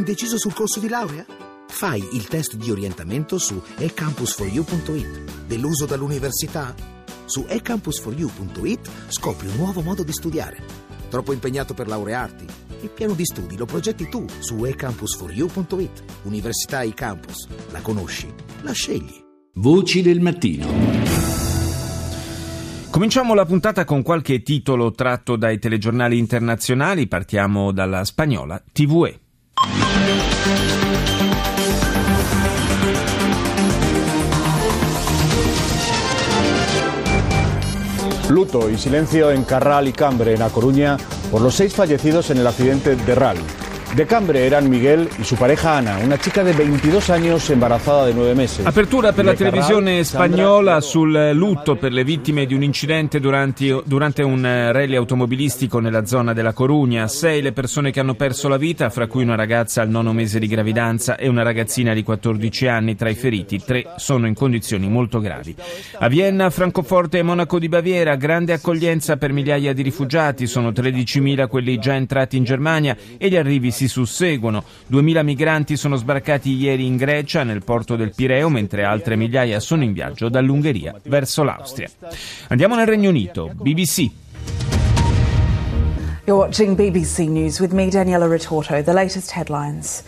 Indeciso sul corso di laurea? Fai il test di orientamento su ecampus4u.it. Deluso dall'università? Su ecampus4u.it scopri un nuovo modo di studiare. Troppo impegnato per laurearti? Il piano di studi lo progetti tu su ecampus4u.it. Università eCampus. La conosci? La scegli. Voci del mattino. Cominciamo la puntata con qualche titolo tratto dai telegiornali internazionali. Partiamo dalla spagnola TVE. Luto y silencio en Carral y Cambre, en A Coruña, por los seis fallecidos en el accidente de rally. De Cambre eran Miguel y su pareja Ana, una chica de 22 años embarazada de 9 meses. Apertura per la televisione spagnola sul lutto per le vittime di un incidente durante, durante, un rally automobilistico nella zona della Corugna. Sei le persone che hanno perso la vita, fra cui una ragazza al nono mese di gravidanza e una ragazzina di 14 anni. Tra i feriti, tre sono in condizioni molto gravi. A Vienna, Francoforte e Monaco di Baviera, grande accoglienza per migliaia di rifugiati. Sono 13.000 quelli già entrati in Germania e gli arrivi si susseguono. 2.000 migranti sono sbarcati ieri in Grecia, nel porto del Pireo, mentre altre migliaia sono in viaggio dall'Ungheria verso l'Austria. Andiamo nel Regno Unito. BBC. You're watching BBC News with me, Daniela Ritorto. The latest headlines.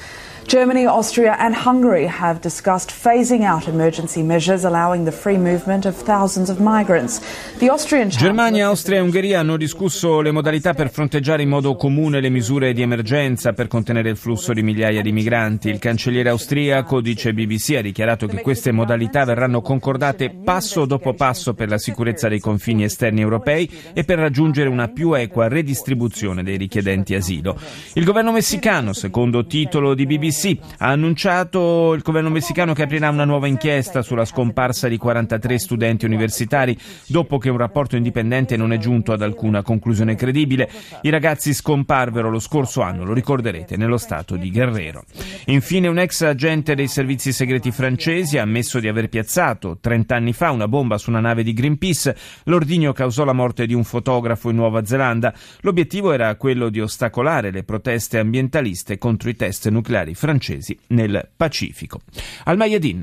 Germany, Austria, and Hungary have discussed phasing out emergency measures allowing the free movement of thousands of migrants. The Austrian Germania, Austria e Ungheria hanno discusso le modalità per fronteggiare in modo comune le misure di emergenza per contenere il flusso di migliaia di migranti. Il cancelliere austriaco, dice BBC, ha dichiarato che queste modalità verranno concordate passo dopo passo per la sicurezza dei confini esterni europei e per raggiungere una più equa redistribuzione dei richiedenti asilo. Il governo messicano, secondo titolo di BBC, sì, ha annunciato il governo messicano che aprirà una nuova inchiesta sulla scomparsa di 43 studenti universitari dopo che un rapporto indipendente non è giunto ad alcuna conclusione credibile. I ragazzi scomparvero lo scorso anno, lo ricorderete, nello stato di Guerrero. Infine un ex agente dei servizi segreti francesi ha ammesso di aver piazzato 30 anni fa una bomba su una nave di Greenpeace. L'ordigno causò la morte di un fotografo in Nuova Zelanda. L'obiettivo era quello di ostacolare le proteste ambientaliste contro i test nucleari francesi nel Pacifico. Al Mayadin.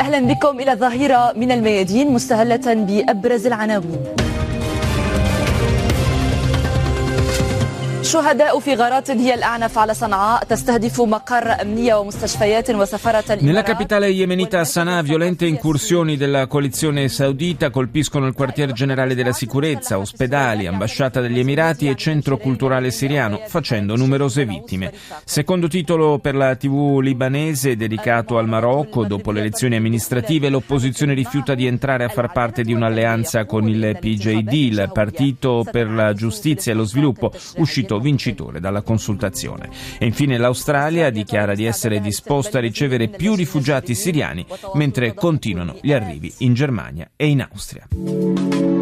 أهلا بكم إلى ظهيره من الميادين مستهلة بأبرز العناوين شهداء في غارات هي الأعنف على صنعاء تستهدف مقر أمنية ومستشفيات وسفارة Nella capitale yemenita Sana'a violente incursioni della coalizione saudita colpiscono il quartier generale della sicurezza, ospedali, ambasciata degli Emirati e centro culturale siriano, facendo numerose vittime. Secondo titolo per la TV libanese dedicato al Marocco, dopo le elezioni amministrative l'opposizione rifiuta di entrare a far parte di un'alleanza con il PJD, il Partito per la Giustizia e lo Sviluppo, uscito vincitore dalla consultazione. E infine l'Australia dichiara di essere disposta a ricevere più rifugiati siriani mentre continuano gli arrivi in Germania e in Austria.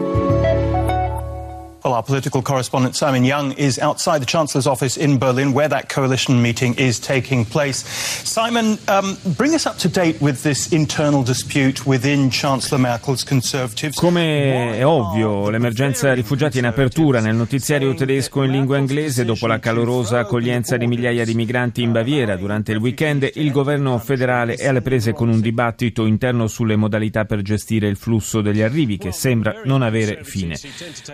Well, our political correspondent Simon Young is outside the Chancellor's office in Berlin, where that coalition meeting is taking place. Simon, um, bring us up to date with this internal dispute within Chancellor Merkel's Conservatives. Come è ovvio, l'emergenza rifugiati è in apertura nel notiziario tedesco in lingua inglese dopo la calorosa accoglienza di migliaia di migranti in Baviera durante il weekend. Il governo federale è alle prese con un dibattito interno sulle modalità per gestire il flusso degli arrivi che sembra non avere fine.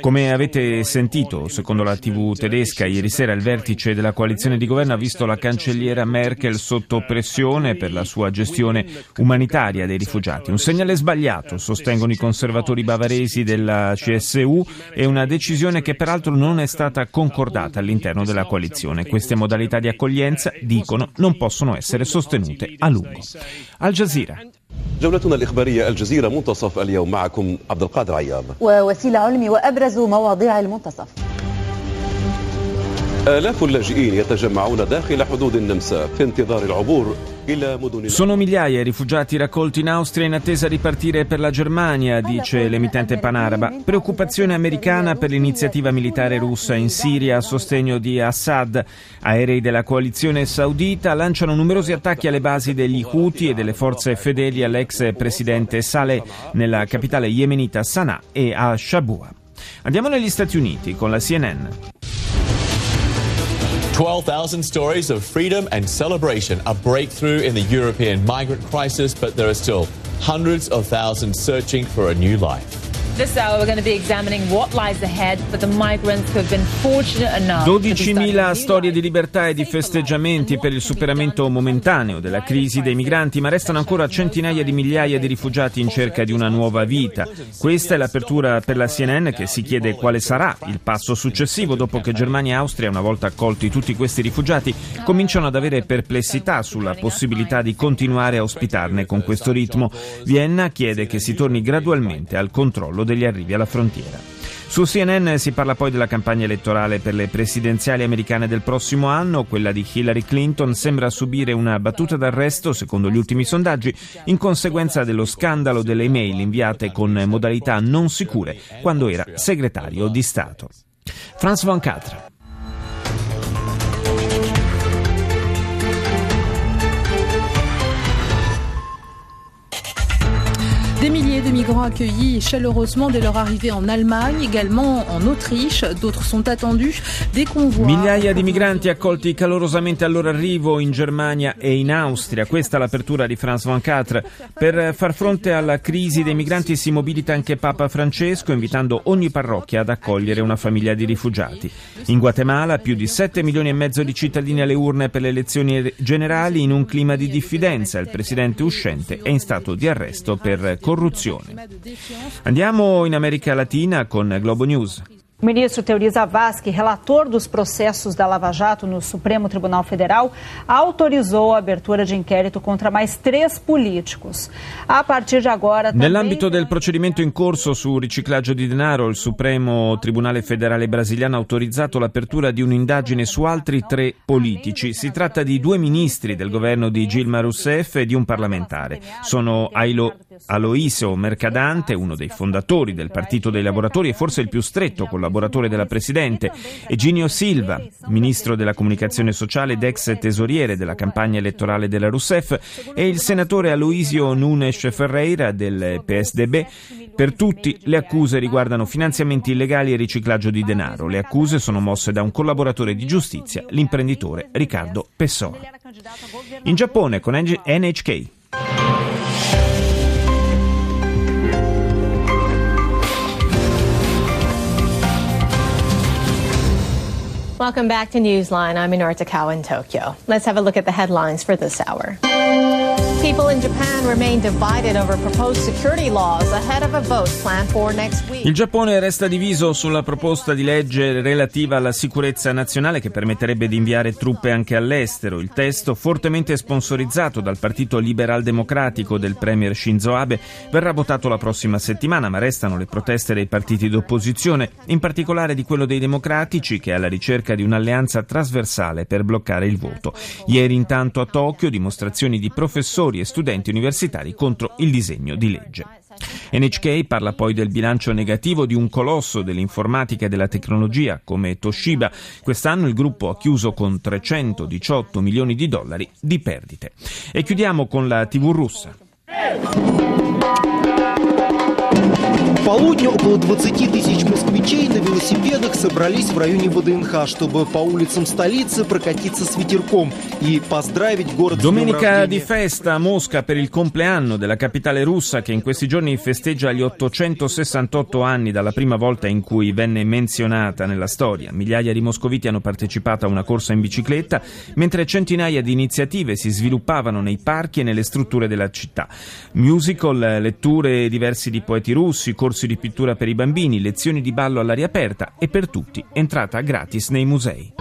Come avete sentito, secondo la TV tedesca, ieri sera il vertice della coalizione di governo ha visto la cancelliera Merkel sotto pressione per la sua gestione umanitaria dei rifugiati. Un segnale sbagliato, sostengono i conservatori bavaresi della CSU, e una decisione che peraltro non è stata concordata all'interno della coalizione. Queste modalità di accoglienza, dicono, non possono essere sostenute a lungo. Al Jazeera. جولتنا الإخبارية الجزيرة منتصف اليوم معكم عبد القادر عياض. ووسيلة علمي وأبرز مواضيع المنتصف. آلاف اللاجئين يتجمعون داخل حدود النمسا في انتظار العبور Sono migliaia i rifugiati raccolti in Austria in attesa di partire per la Germania, dice l'emittente panaraba. Preoccupazione americana per l'iniziativa militare russa in Siria a sostegno di Assad. Aerei della coalizione saudita lanciano numerosi attacchi alle basi degli Houthi e delle forze fedeli all'ex presidente Saleh nella capitale yemenita Sana'a e a Shabua. Andiamo negli Stati Uniti con la CNN. 12,000 stories of freedom and celebration, a breakthrough in the European migrant crisis, but there are still hundreds of thousands searching for a new life. This hour we're going to be examining what lies ahead for the migrants who have been fortunate enough 12.000 storie di libertà e di festeggiamenti per il superamento momentaneo della crisi dei migranti, ma restano ancora centinaia di migliaia di rifugiati in cerca di una nuova vita. Questa è l'apertura per la CNN che si chiede quale sarà il passo successivo dopo che Germania e Austria, una volta accolti tutti questi rifugiati, cominciano ad avere perplessità sulla possibilità di continuare a ospitarne con questo ritmo. Vienna chiede che si torni gradualmente al controllo controllo degli arrivi alla frontiera. Su CNN si parla poi della campagna elettorale per le presidenziali americane del prossimo anno. Quella di Hillary Clinton sembra subire una battuta d'arresto, secondo gli ultimi sondaggi, in conseguenza dello scandalo delle email inviate con modalità non sicure quando era segretario di Stato. Franz von Catra. Des milliers de migrants accueillis chaleureusement dès leur arrivée en Allemagne, également en Autriche. D'autres sont attendus. Des convois. Migliaia di migranti accolti calorosamente al loro arrivo in Germania e in Austria. Questa è l'apertura di von Catre. Per far fronte alla crisi dei migranti si mobilita anche Papa Francesco, invitando ogni parrocchia ad accogliere una famiglia di rifugiati. In Guatemala più di 7 milioni e mezzo di cittadini alle urne per le elezioni generali in un clima di diffidenza. Il presidente uscente è in stato di arresto per corruzione corruzione. Andiamo in America Latina con Globo News. O ministro Teori Zavascki, relator dos processos da Lava Jato no Supremo Tribunal Federal, autorizou a abertura de inquérito contra mais três políticos. A partir de agora. Nell'ambito del procedimento in corso su riciclaggio di denaro, il Supremo Tribunale Federale brasiliano ha autorizzato l'apertura di un'indagine su altri tre politici. Si tratta di due ministri del governo di Gilma Rousseff e di un parlamentare. Sono Ailo, Aloisio Mercadante, uno dei fondatori del Partito dei Lavoratori e forse il più stretto collaboratore della Presidente, Eginio Silva, ministro della comunicazione sociale ed ex tesoriere della campagna elettorale della Rousseff, e il senatore Aloisio Nunes Ferreira del PSDB. Per tutti le accuse riguardano finanziamenti illegali e riciclaggio di denaro. Le accuse sono mosse da un collaboratore di giustizia, l'imprenditore Riccardo Pessoa. In Giappone con NHK. Welcome back to Newsline. I'm Inarta Cow in Tokyo. Let's have a look at the headlines for this hour. People in Japan remain divided over proposed security laws ahead of a vote planned for next week. Il Giappone resta diviso sulla proposta di legge relativa alla sicurezza nazionale che permetterebbe di inviare truppe anche all'estero. Il testo, fortemente sponsorizzato dal Partito Liberal Democratico del Premier Shinzo Abe, verrà votato la prossima settimana, ma restano le proteste dei partiti d'opposizione, in particolare di quello dei democratici che alla ricerca di un'alleanza trasversale per bloccare il voto. Ieri intanto a Tokyo dimostrazioni di professori e studenti universitari contro il disegno di legge. NHK parla poi del bilancio negativo di un colosso dell'informatica e della tecnologia come Toshiba. Quest'anno il gruppo ha chiuso con 318 milioni di dollari di perdite. E chiudiamo con la TV russa. полудню около 20 тысяч москвичей на велосипедах собрались в районе ВДНХ, чтобы по улицам столицы прокатиться с ветерком и поздравить город Domenica di festa a Mosca per il compleanno della capitale russa che in questi giorni festeggia gli 868 anni dalla prima volta in cui venne menzionata nella storia. Migliaia di moscoviti hanno partecipato a una corsa in bicicletta, mentre centinaia di iniziative si sviluppavano nei parchi e nelle strutture della città. Musical, letture diversi di poeti russi, corsi corsi di pittura per i bambini, lezioni di ballo all'aria aperta e per tutti entrata gratis nei musei.